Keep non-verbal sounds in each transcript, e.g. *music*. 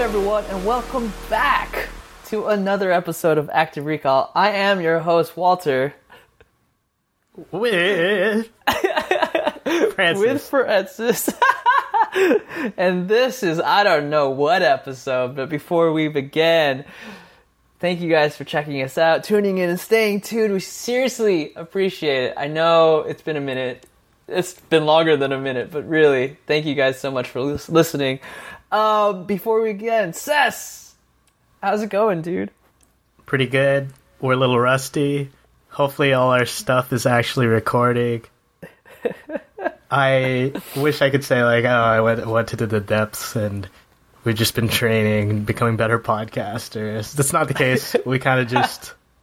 everyone, and welcome back to another episode of Active Recall. I am your host, Walter, with Francis. with Francis. *laughs* and this is, I don't know what episode, but before we begin, thank you guys for checking us out, tuning in, and staying tuned. We seriously appreciate it. I know it's been a minute. It's been longer than a minute, but really, thank you guys so much for listening. Um, before we begin, Cess, how's it going, dude? Pretty good. We're a little rusty. Hopefully, all our stuff is actually recording. *laughs* I wish I could say like, oh, I went went to the depths and we've just been training and becoming better podcasters. That's not the case. We kind of just *laughs*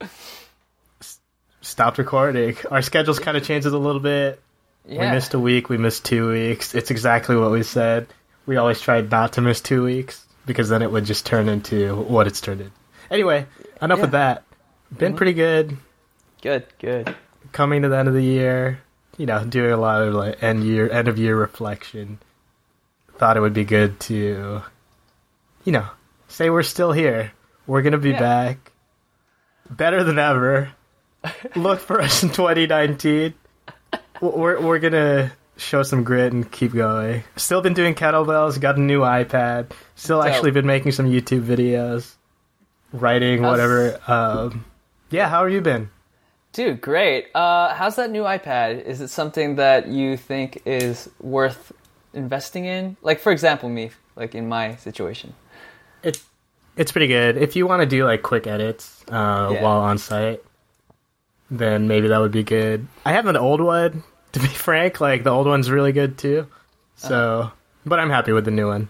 s- stopped recording. Our schedules kind of changed a little bit. Yeah. We missed a week. We missed two weeks. It's exactly what we said. We always tried not to miss two weeks because then it would just turn into what it's turned in. Anyway, enough Yeah. of that. Been mm-hmm. pretty good. Good, good. Coming to the end of the year, you know, doing a lot of like end year, end of year reflection. Thought it would be good to, you know, say we're still here. We're gonna be Yeah. back, better than ever. *laughs* Look for us in 2019. We're we're gonna show some grit and keep going. Still been doing kettlebells. Got a new iPad. Still Dope. actually been making some YouTube videos, writing How's- whatever. Um, yeah, how have you been? Dude, great. Uh, how's that new iPad? Is it something that you think is worth investing in? Like, for example, me, like in my situation. It it's pretty good. If you want to do like quick edits uh, Yeah. while on site, then maybe that would be good. I have an old one, to be *laughs* frank. Like the old one's really good too. So, but I'm happy with the new one.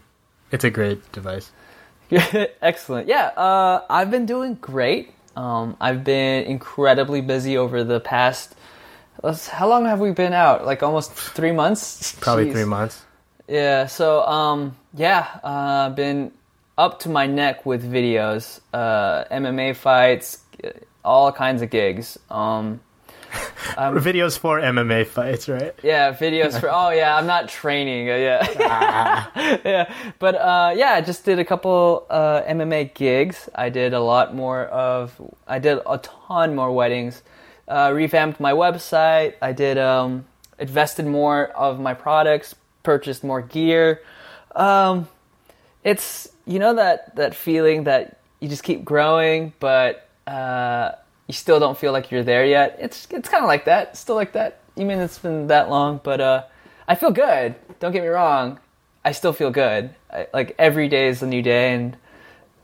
It's a great device. *laughs* Excellent. Yeah, uh, I've been doing great. Um, I've been incredibly busy over the past. How long have we been out? Like almost three months. Probably Jeez. three months. Yeah. So, um, yeah, uh, been up to my neck with videos, uh, MMA fights, all kinds of gigs. Um, *laughs* Videos for MMA fights, right? yeah, videos for. Oh, yeah, I'm not training. uh, Yeah. *laughs* yeah, but uh, yeah, I just did a couple uh, MMA gigs. I did a lot more of. I did a ton more weddings. Uh, revamped my website. I did um, invested more of my products. Purchased more gear. Um, it's you know that that feeling that you just keep growing, but uh, you still don't feel like you're there yet. It's it's kind of like that. Still like that. Even it's been that long, but uh, I feel good. Don't get me wrong. I still feel good. I, like every day is a new day, and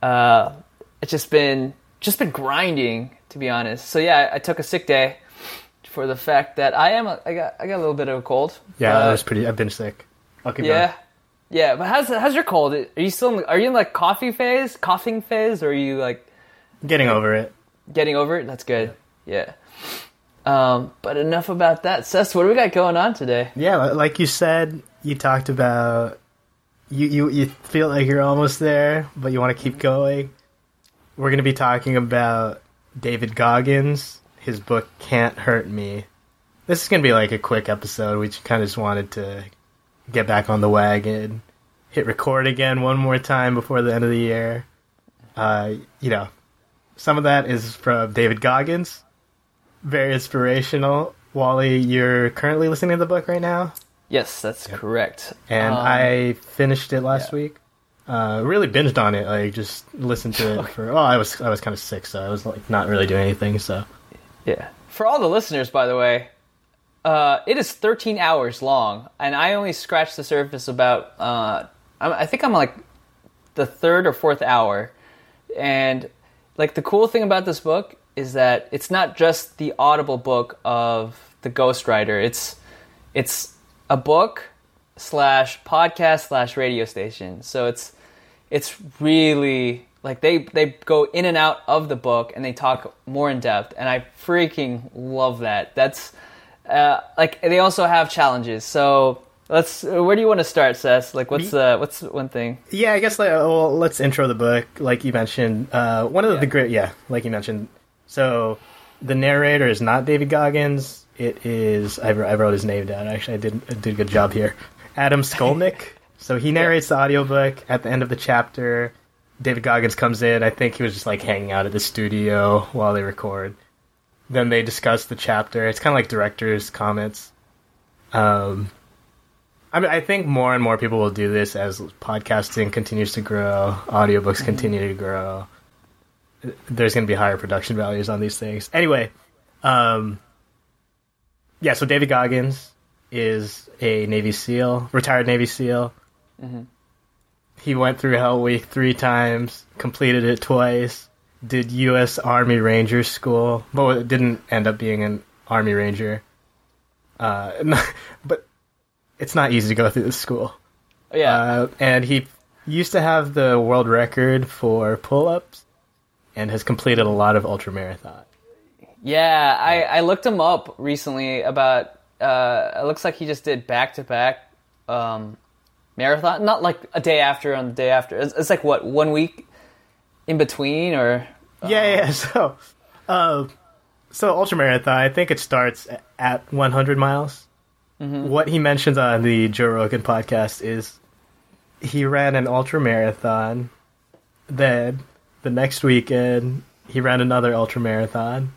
uh, it's just been just been grinding to be honest. So yeah, I, I took a sick day for the fact that I am a, I got I got a little bit of a cold. Yeah, that was pretty. I've been sick. Okay, yeah. Yeah, but how's how's your cold? Are you still in, are you in like coffee phase, coughing phase, or are you like getting over it. Getting over it? That's good. Yeah. Um, but enough about that. Sess, what do we got going on today? Yeah, like you said, you talked about you you you feel like you're almost there, but you want to keep going. We're going to be talking about David Goggins, his book Can't Hurt Me. This is going to be like a quick episode. We kind of just wanted to get back on the wagon, hit record again one more time before the end of the year. Uh, you know, some of that is from David Goggins, very inspirational. Wally, you're currently listening to the book right now, Yes, that's correct. and Um, I finished it last yeah. week. Uh, really binged on it. Like just listened to it for. Oh, I was I was kind of sick, so I was like not really doing anything. So Yeah. For all the listeners, by the way, uh, it is 13 hours long, and I only scratched the surface about. Uh, I think I'm like the third or fourth hour, and like the cool thing about this book is that it's not just the audible book of the ghostwriter. It's it's a book slash podcast slash radio station. So it's it's really like they they go in and out of the book and they talk more in depth and i freaking love that that's uh, like they also have challenges so let's where do you want to start Seth? like what's uh what's one thing yeah, I guess like well, let's intro the book. Like you mentioned, uh, one of Yeah. the great yeah, like you mentioned. So the narrator is not David Goggins. It is I, wr- I wrote his name down. Actually, I did I did a good job here. Adam Skolnick. *laughs* so he narrates the audiobook. At the end of the chapter, David Goggins comes in. I think he was just like hanging out at the studio while they record. Then they discuss the chapter. It's kind of like director's comments. Um, I mean, I think more and more people will do this as podcasting continues to grow, audiobooks continue to grow. There's going to be higher production values on these things. Anyway, um, yeah. So David Goggins is a Navy SEAL, retired Navy SEAL. He went through Hell Week three times, completed it twice, did U.S. Army Ranger School, but it didn't end up being an Army Ranger. Uh, *laughs* but it's not easy to go through the school. Yeah. Uh, and he used to have the world record for pull-ups, and has completed a lot of ultra marathon. Yeah, I, I looked him up recently about. Uh, it looks like he just did back to back marathon, not like a day after on the day after. It's, it's like what one week in between, or Yeah, yeah. *laughs* So, uh, so ultra marathon. I think it starts at 100 miles. What he mentions on the Joe Rogan podcast is he ran an ultra marathon. Then the next weekend he ran another ultra marathon,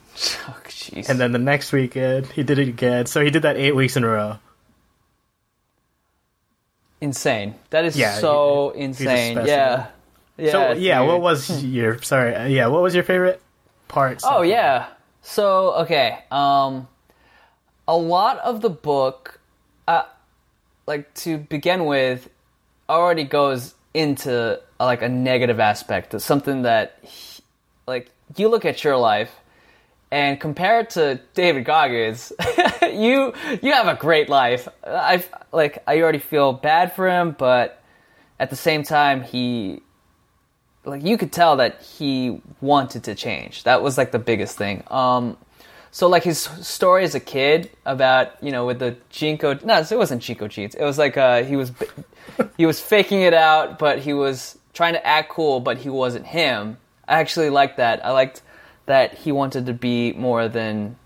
oh, jeez. and then the next weekend he did it again. So he did that eight weeks in a row. insane. That is Yeah, so he- insane. Yeah. Yeah. so yeah, what was your sorry? uh, Yeah, what was your favorite part? Oh yeah. So okay, um, a lot of the book, uh, like to begin with, already goes into like a negative aspect, of something that, he- like, you look at your life and compare it to David Goggins, *laughs* you you have a great life. I like I already feel bad for him, but at the same time he like you could tell that he wanted to change. That was like the biggest thing. Um, so like his story as a kid about you know with the Jinko. No, it wasn't Jinko cheats. It was like uh, he was *laughs* he was faking it out, but he was trying to act cool, but he wasn't him. I actually liked that. I liked that he wanted to be more than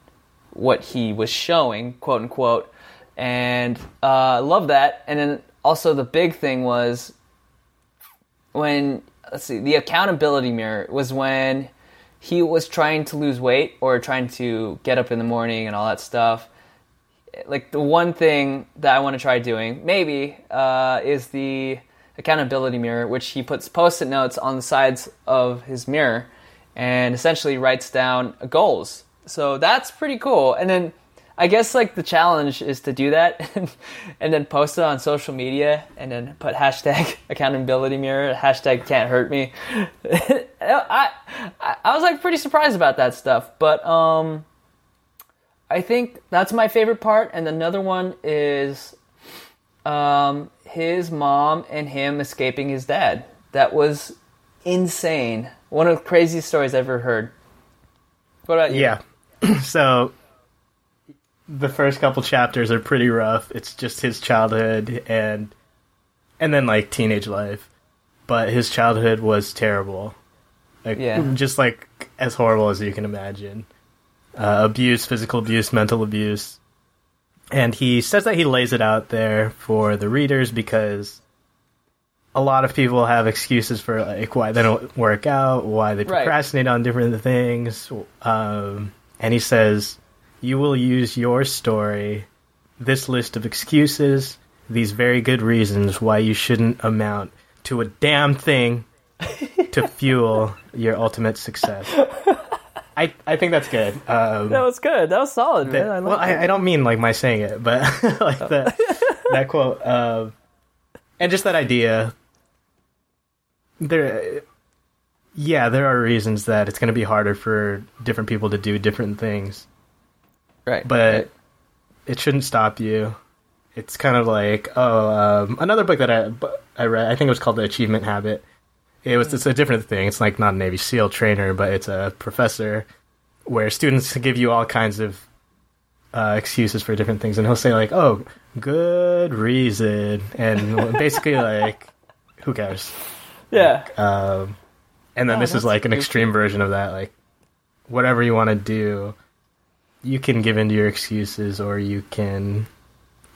what he was showing, quote unquote. And uh, I love that. And then also the big thing was when let's see the accountability mirror was when he was trying to lose weight or trying to get up in the morning and all that stuff. Like the one thing that i want to try doing maybe uh, is the accountability mirror which he puts post-it notes on the sides of his mirror and essentially writes down goals. So that's pretty cool. And then I guess like the challenge is to do that *laughs* and, and then post it on social media and then put hashtag *laughs* accountability mirror, hashtag can't hurt me. *laughs* I, I was like pretty surprised about that stuff, but um I think that's my favorite part and another one is um his mom and him escaping his dad. That was insane. One of the craziest stories I've ever heard. What about you? Yeah. *clears throat* so the first couple chapters are pretty rough. It's just his childhood and and then like teenage life. But his childhood was terrible. Like Yeah. just like as horrible as you can imagine. Uh, abuse, physical abuse, mental abuse. And he says that he lays it out there for the readers because a lot of people have excuses for like why they don't work out, why they Right. procrastinate on different things. Um, and he says, "You will use your story, this list of excuses, these very good reasons why you shouldn't amount to a damn thing *laughs* to fuel your ultimate success." *laughs* I I think that's good. Um, That was good. That was solid, man. I well, I, I don't mean like my saying it, but *laughs* like that that quote, uh, and just that idea. There, yeah, there are reasons that it's going to be harder for different people to do different things, Right. but it shouldn't stop you. It's kind of like oh, um, another book that I I read. I think it was called The Achievement Habit. It was it's a different thing. It's like not a Navy SEAL trainer, but it's a professor where students give you all kinds of uh, excuses for different things, and he'll say like, "Oh, good reason," and *laughs* basically like, who cares? yeah. Um, and then Oh, this is like an extreme version of that. Like, whatever you want to do, you can give into your excuses, or you can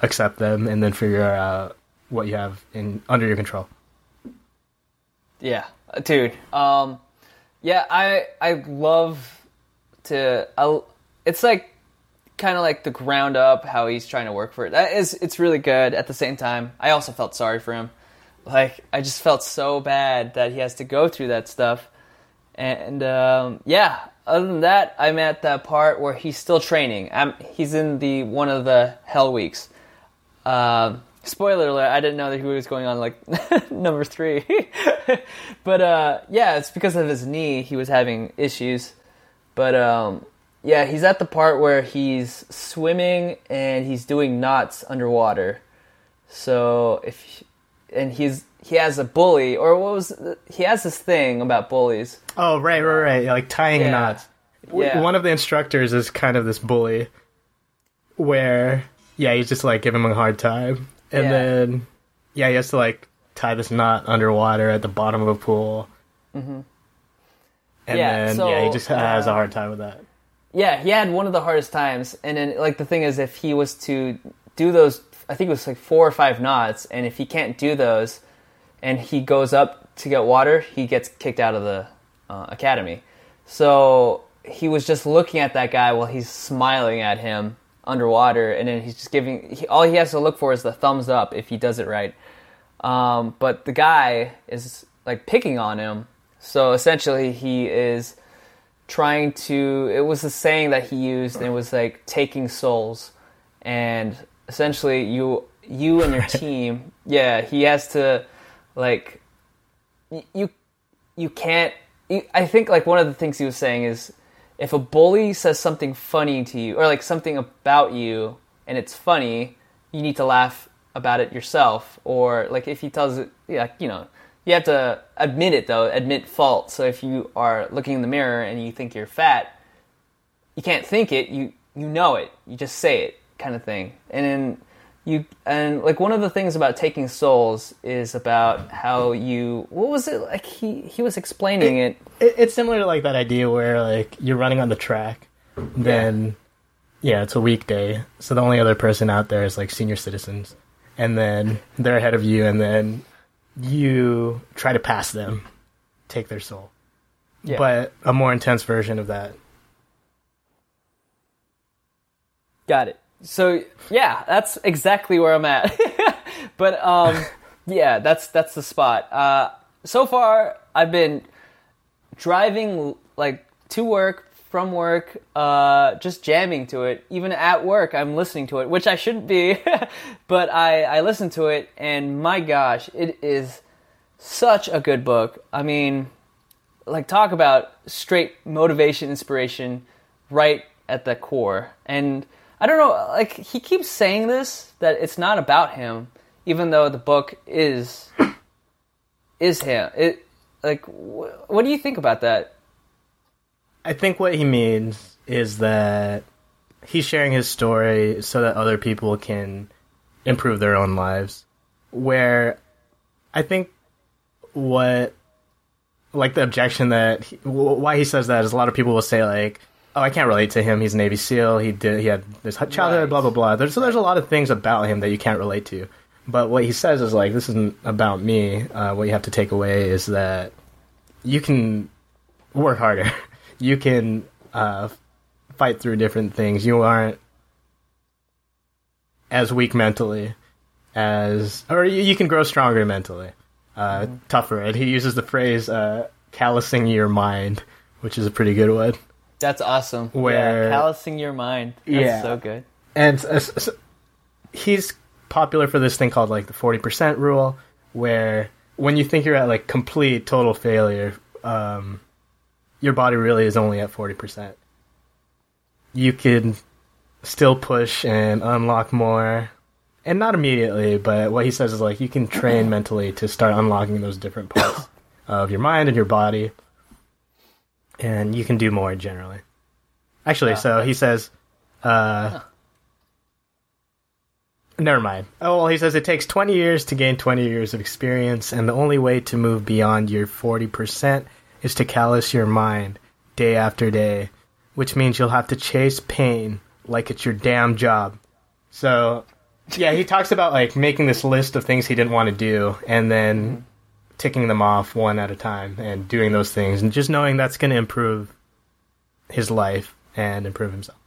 accept them and then figure out what you have in under your control. Yeah, dude. Um, yeah, I I love to. I, it's like kind of like the ground up how he's trying to work for it. That is, it's really good. At the same time, I also felt sorry for him. Like I just felt so bad that he has to go through that stuff. And um, yeah, other than that, I'm at that part where he's still training. I'm, he's in the one of the Hell Weeks. Um, spoiler alert! I didn't know that he was going on like *laughs* number three, *laughs* but uh, yeah, it's because of his knee. He was having issues, but um, yeah, he's at the part where he's swimming and he's doing knots underwater. So if and he's he has a bully or what was he has this thing about bullies. Oh right, right, right. Like tying Yeah. knots. Yeah. One of the instructors is kind of this bully, where yeah, he's just like giving him a hard time, and Yeah. then yeah, he has to like tie this knot underwater at the bottom of a pool. Mm-hmm. And Yeah, then so, yeah, he just has a uh, hard time with that. Yeah, he had one of the hardest times, and then like the thing is, if he was to do those, I think it was like four or five knots, and if he can't do those, and he goes up to get water, he gets kicked out of the uh, academy. So he was just looking at that guy while he's smiling at him underwater, and then he's just giving. He, all he has to look for is the thumbs up if he does it right. Um, but the guy is like picking on him, so essentially he is trying to it was a saying that he used and it was like taking souls and essentially you you and your *laughs* team yeah he has to like you you can't you, i think like one of the things he was saying is if a bully says something funny to you or like something about you and it's funny you need to laugh about it yourself or like if he tells it yeah you know you have to admit it though admit fault. So if you are looking in the mirror and you think you're fat you can't think it you you know it you just say it kind of thing and then you and like one of the things about taking souls is about how you what was it like he he was explaining it, it, it's similar to like that idea where like you're running on the track, then yeah, it's a weekday, so the only other person out there is like senior citizens, and then they're ahead of you, and then you try to pass them, take their soul, Yeah. but a more intense version of that. Got it. So yeah, that's exactly where I'm at. *laughs* but um, *laughs* yeah, that's that's the spot. Uh, so far, I've been driving like to work from work, uh, just jamming to it. Even at work, I'm listening to it, which I shouldn't be, *laughs* but I I listen to it, and my gosh, it is such a good book. I mean, like talk about straight motivation, inspiration, right at the core. And I don't know, like he keeps saying this that it's not about him, even though the book is is him. It like wh- what do you think about that? I think what he means is that he's sharing his story so that other people can improve their own lives. Where I think what, like the objection that he, wh- why he says that is a lot of people will say like, oh, I can't relate to him. He's a Navy SEAL. He did. He had this childhood. Right. Blah blah blah. There's, so there's a lot of things about him that you can't relate to. But what he says is like, this isn't about me. Uh, what you have to take away is that you can work harder. *laughs* You can uh, fight through different things. You aren't as weak mentally as, or you, you can grow stronger mentally, uh, tougher. And he uses the phrase uh, "callousing your mind," which is a pretty good one. That's awesome. Where- yeah, callousing your mind. That's Yeah. so good. and uh, s- s- he's popular for this thing called like the 40% rule where when you think you're at like complete total failure um, your body really is only at 40% you can still push and unlock more and not immediately but what he says is like you can train mentally to start unlocking those different parts *coughs* of your mind and your body and you can do more generally actually Yeah, so he says uh, Never mind. Oh, well, he says it takes 20 years to gain 20 years of experience, and the only way to move beyond your 40% is to callous your mind day after day, which means you'll have to chase pain like it's your damn job. So, yeah, he talks about like making this list of things he didn't want to do, and then ticking them off one at a time and doing those things and just knowing that's going to improve his life and improve himself.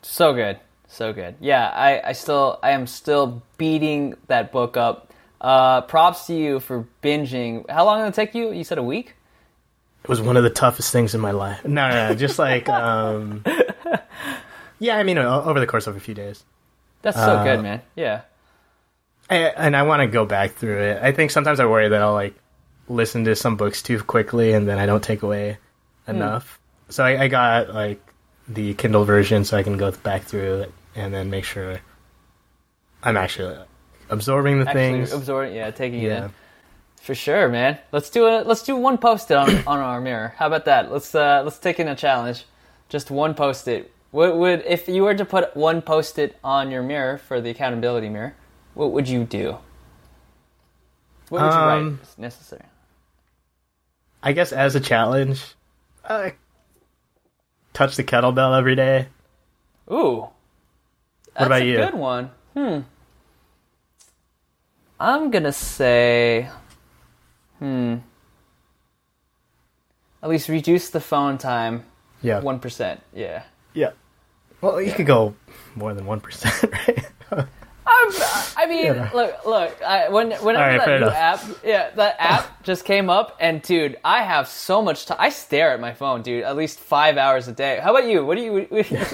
So good, so good. Yeah, I, I still, I am still beating that book up. Uh, props to you for binging. How long did it take you? You said a week. It was one of the toughest things in my life. No, no, no just like, *laughs* um, yeah, I mean, over the course of a few days. That's so Uh, good, man. Yeah. I, and I want to go back through it. I think sometimes I worry that I'll like listen to some books too quickly and then I don't take away enough. So I, I got like the Kindle version so I can go back through it and then make sure I'm actually absorbing the Actually things. absorbing, yeah, taking it in. For sure, man. Let's do a let's do one post it on, *coughs* on our mirror. How about that? Let's uh let's take in a challenge. Just one post it. What would if you were to put one post it on your mirror for the accountability mirror? What would you do? What would you write? Um, It's necessary. I guess as a challenge, uh, touch the kettlebell every day. Ooh. That's about a you? good one. Hmm. I'm gonna say hmm. At least reduce the phone time Yeah. one percent. Yeah. Yeah. Well, you could go more than 1%, *laughs* right? I'm, I mean, Yeah. look, look. I, when whenever All right, that new enough. app, yeah, that app *laughs* just came up, and dude, I have so much time. I stare at my phone, dude, at least five hours a day. How about you? What do you? What do you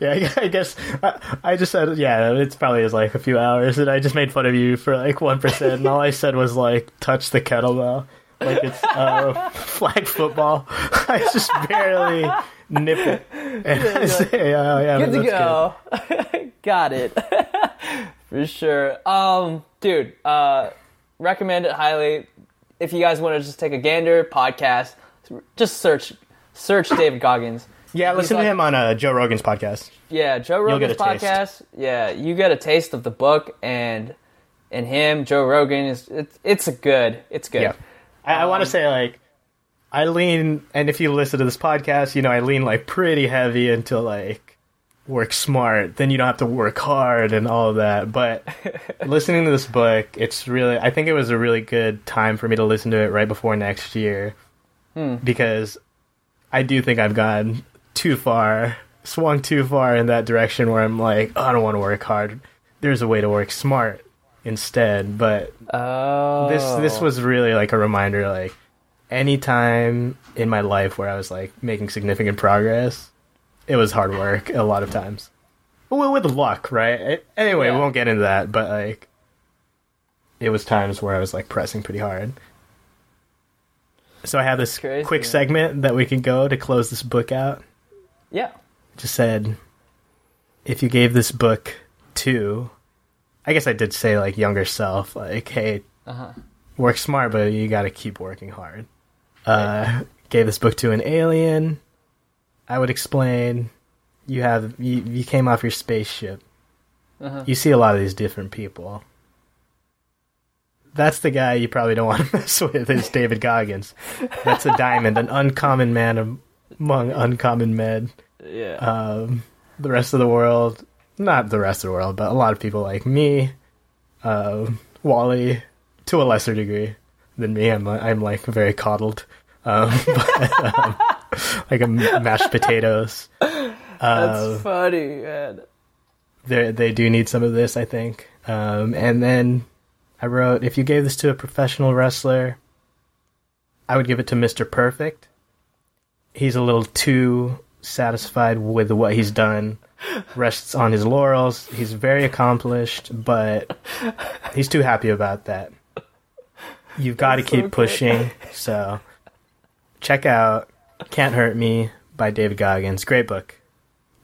yeah, *laughs* I guess I, I just said, yeah, it's probably is like a few hours, and I just made fun of you for like 1%, and all I said was like, touch the kettlebell. Like it's uh, *laughs* flag football. I just barely nip it. And I say, oh, yeah, Good to that's go. Got it. *laughs* For sure. Um, dude, uh, recommend it highly. If you guys want to just take a gander, podcast, just search search *coughs* David Goggins. Yeah, He's listen like- to him on uh, Joe Rogan's podcast. Yeah, Joe Rogan's podcast. taste. Yeah, you get a taste of the book and and him, Joe Rogan is it's it's a good. It's good. Yeah. I, I want Um, to say, like, I lean, and if you listen to this podcast, you know, I lean, like, pretty heavy into, like, work smart. Then you don't have to work hard and all of that. But *laughs* listening to this book, it's really, I think it was a really good time for me to listen to it right before next year. Hmm. Because I do think I've gone too far, swung too far in that direction where I'm like, oh, I don't want to work hard. There's a way to work smart instead. But Oh. this this oh. was really like a reminder like any time in my life where i was like making significant progress it was hard work a lot of times well with luck right anyway Yeah. we won't get into that but like it was times where i was like pressing pretty hard so i have this Crazy. quick segment that we can go to close this book out Yeah. just said if you gave this book to i guess i did say like younger self like hey Uh-huh. work smart but you got to keep working hard uh gave this book to an alien i would explain you have you, you came off your spaceship Uh-huh. you see a lot of these different people that's the guy you probably don't *laughs* want to mess with is david goggins that's a diamond an uncommon man among uncommon men Yeah. um, the rest of the world, not the rest of the world, but a lot of people like me, uh, Wally, to a lesser degree than me. I'm I'm like very coddled, um, *laughs* but, um, *laughs* like a mashed potatoes. That's Uh, funny, man. they they do need some of this, I think. Um, and then I wrote, if you gave this to a professional wrestler, I would give it to Mr. Perfect. He's a little too satisfied with what he's done, rests on his laurels. He's very accomplished, but he's too happy about that. You've got to That's so keep pushing. So check out Can't Hurt Me by David Goggins. Great book.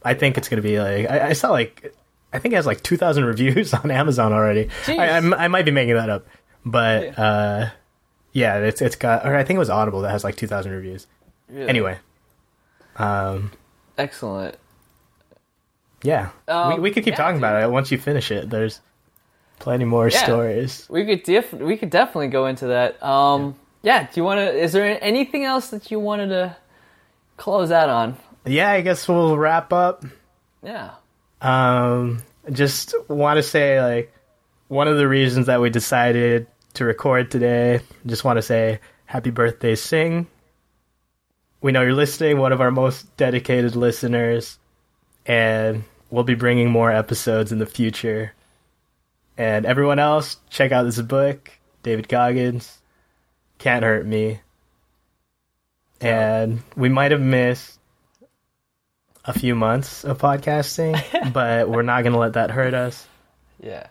I think it's going to be like, I, I saw like, I think it has like 2,000 *laughs* reviews on Amazon already. I, I'm- I might be making that up. But, uh, yeah, it's, it's got, or I think it was Audible that has like 2,000 reviews. Anyway, um, Excellent. yeah, Um, we, we could keep yeah, talking dude. about it once you finish it. There's plenty more Yeah. stories. We could def- we could definitely go into that. Um, yeah. Do you want to? Is there anything else that you wanted to close that on? Yeah, I guess we'll wrap up. Yeah. Um, just want to say like one of the reasons that we decided to record today. Just want to say happy birthday, Sing. We know you're listening, one of our most dedicated listeners, and we'll be bringing more episodes in the future. And everyone else, check out this book, David Goggins, Can't Hurt Me. And we might have missed a few months of podcasting, *laughs* but we're not going to let that hurt us. Yeah.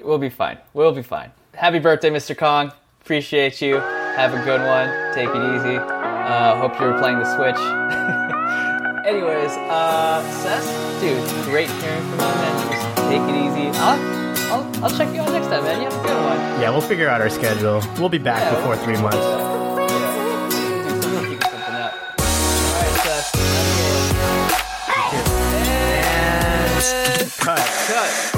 We'll be fine. We'll be fine. Happy birthday, Mr. Kong. Appreciate you. Have a good one. Take it easy. Uh, hope you're playing the Switch. *laughs* Anyways, uh, Seth, dude, great hearing from you, man. Just take it easy. I'll, I'll, I'll check you out next time, man. You have a good one. Yeah, we'll figure out our schedule. We'll be back Yeah, before we'll- three months. Cut. Cut.